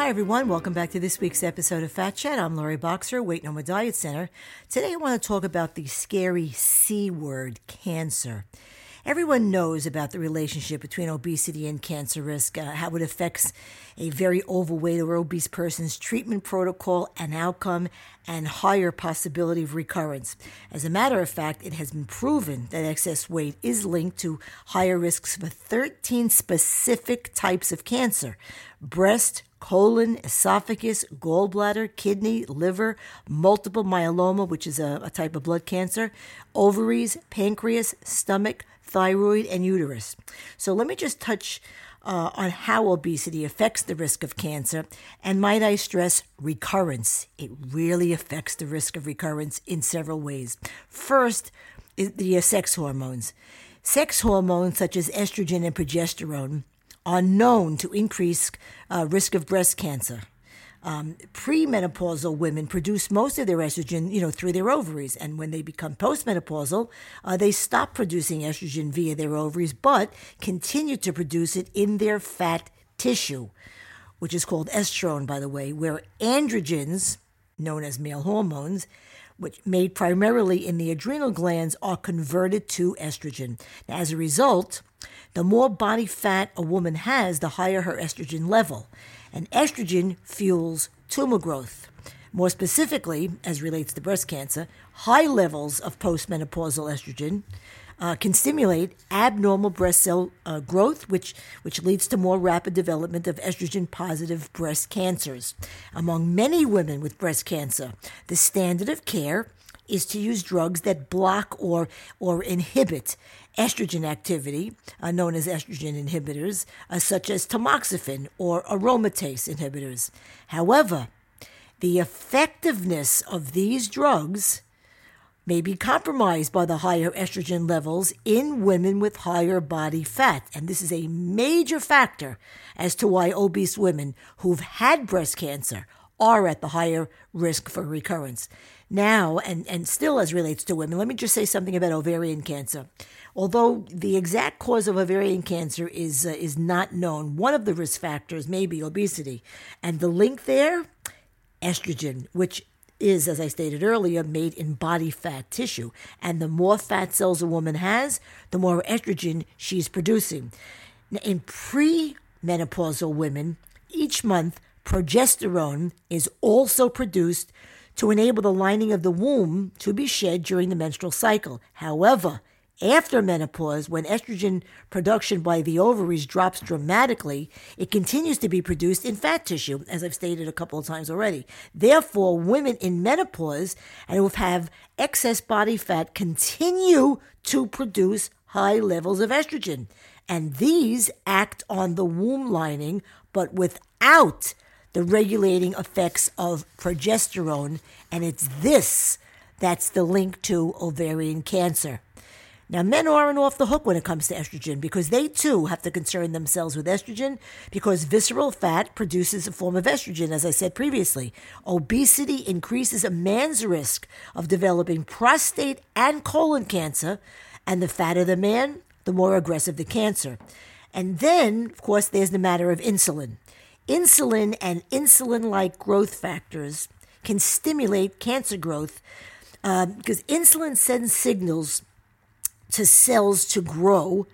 Hi, everyone. Welcome back to this week's episode of Fat Chat. I'm Lori Boxer, Weight No More Diet Center. Today, I want to talk about the scary C word, cancer. Everyone knows about the relationship between obesity and cancer risk, uh, how it affects a very overweight or obese person's treatment protocol and outcome, and higher possibility of recurrence. As a matter of fact, it has been proven that excess weight is linked to higher risks for 13 specific types of cancer breast, colon, esophagus, gallbladder, kidney, liver, multiple myeloma, which is a, a, type of blood cancer, ovaries, pancreas, stomach, thyroid, and uterus. So let me just touch uh, on how obesity affects the risk of cancer. And might I stress, recurrence. It really affects the risk of recurrence in several ways. First, the sex hormones. Sex hormones such as estrogen and progesterone are known to increase uh, risk of breast cancer. Um, premenopausal women produce most of their estrogen, you know, through their ovaries, and when they become postmenopausal, uh, they stop producing estrogen via their ovaries, but continue to produce it in their fat tissue, which is called estrone, by the way, where androgens, known as male hormones, which made primarily in the adrenal glands, are converted to estrogen. Now, as a result, the more body fat a woman has, the higher her estrogen level and estrogen fuels tumor growth. More specifically, as relates to breast cancer, high levels of postmenopausal estrogen uh, can stimulate abnormal breast cell uh, growth, which, which leads to more rapid development of estrogen positive breast cancers. Among many women with breast cancer, the standard of care is to use drugs that block or, or inhibit estrogen activity, uh, known as estrogen inhibitors, uh, such as tamoxifen or aromatase inhibitors. However, the effectiveness of these drugs may be compromised by the higher estrogen levels in women with higher body fat. And this is a major factor as to why obese women who've had breast cancer are at the higher risk for recurrence. Now, and, and still as relates to women, let me just say something about ovarian cancer. Although the exact cause of ovarian cancer is, uh, is not known, one of the risk factors may be obesity. And the link there, estrogen, which is, as I stated earlier, made in body fat tissue. And the more fat cells a woman has, the more estrogen she's producing. In premenopausal women, each month, progesterone is also produced to enable the lining of the womb to be shed during the menstrual cycle. However, after menopause, when estrogen production by the ovaries drops dramatically, it continues to be produced in fat tissue, as I've stated a couple of times already. Therefore, women in menopause and who have excess body fat continue to produce high levels of estrogen. And these act on the womb lining, but without the regulating effects of progesterone. And it's this that's the link to ovarian cancer. Now, men aren't off the hook when it comes to estrogen because they too have to concern themselves with estrogen because visceral fat produces a form of estrogen, as I said previously. Obesity increases a man's risk of developing prostate and colon cancer, and the fatter the man, the more aggressive the cancer. And then, of course, there's the matter of insulin. Insulin and insulin like growth factors can stimulate cancer growth uh, because insulin sends signals to cells to grow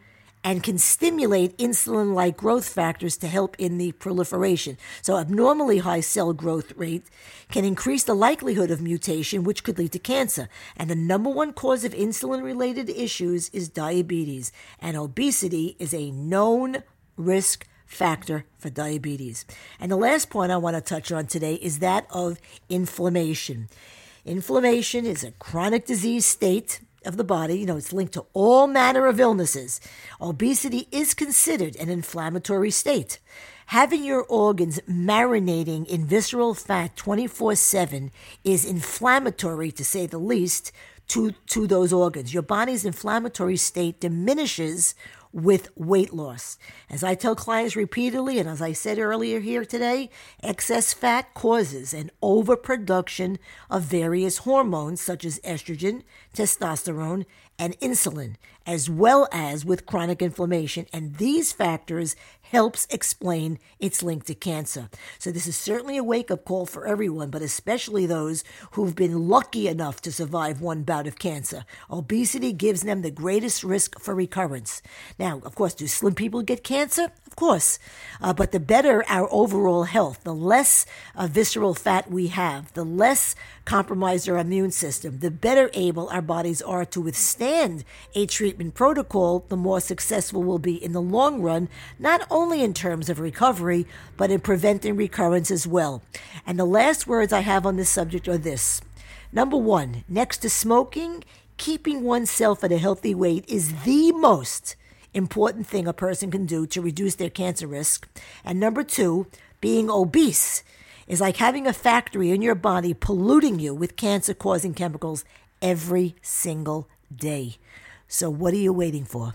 and can stimulate insulin like growth factors to help in the proliferation. So, abnormally high cell growth rate can increase the likelihood of mutation, which could lead to cancer. And the number one cause of insulin related issues is diabetes, and obesity is a known risk factor for diabetes. And the last point I want to touch on today is that of inflammation. Inflammation is a chronic disease state of the body. You know, it's linked to all manner of illnesses. Obesity is considered an inflammatory state. Having your organs marinating in visceral fat 24 7 is inflammatory, to say the least, to, to those organs. Your body's inflammatory state diminishes with weight loss. As I tell clients repeatedly, and as I said earlier here today, excess fat causes an overproduction of various hormones such as estrogen, testosterone, and insulin, as well as with chronic inflammation. And these factors helps explain its link to cancer. So this is certainly a wake-up call for everyone, but especially those who've been lucky enough to survive one bout of cancer. Obesity gives them the greatest risk for recurrence. Now, of course, do slim people get cancer? Of course. Uh, but the better our overall health, the less uh, visceral fat we have, the less compromised our immune system, the better able our bodies are to withstand a treatment protocol, the more successful we'll be in the long run, not only in terms of recovery, but in preventing recurrence as well. And the last words I have on this subject are this. Number one, next to smoking, keeping oneself at a healthy weight is the most important thing a person can do to reduce their cancer risk. And number two, being obese is like having a factory in your body polluting you with cancer causing chemicals every single day. So, what are you waiting for?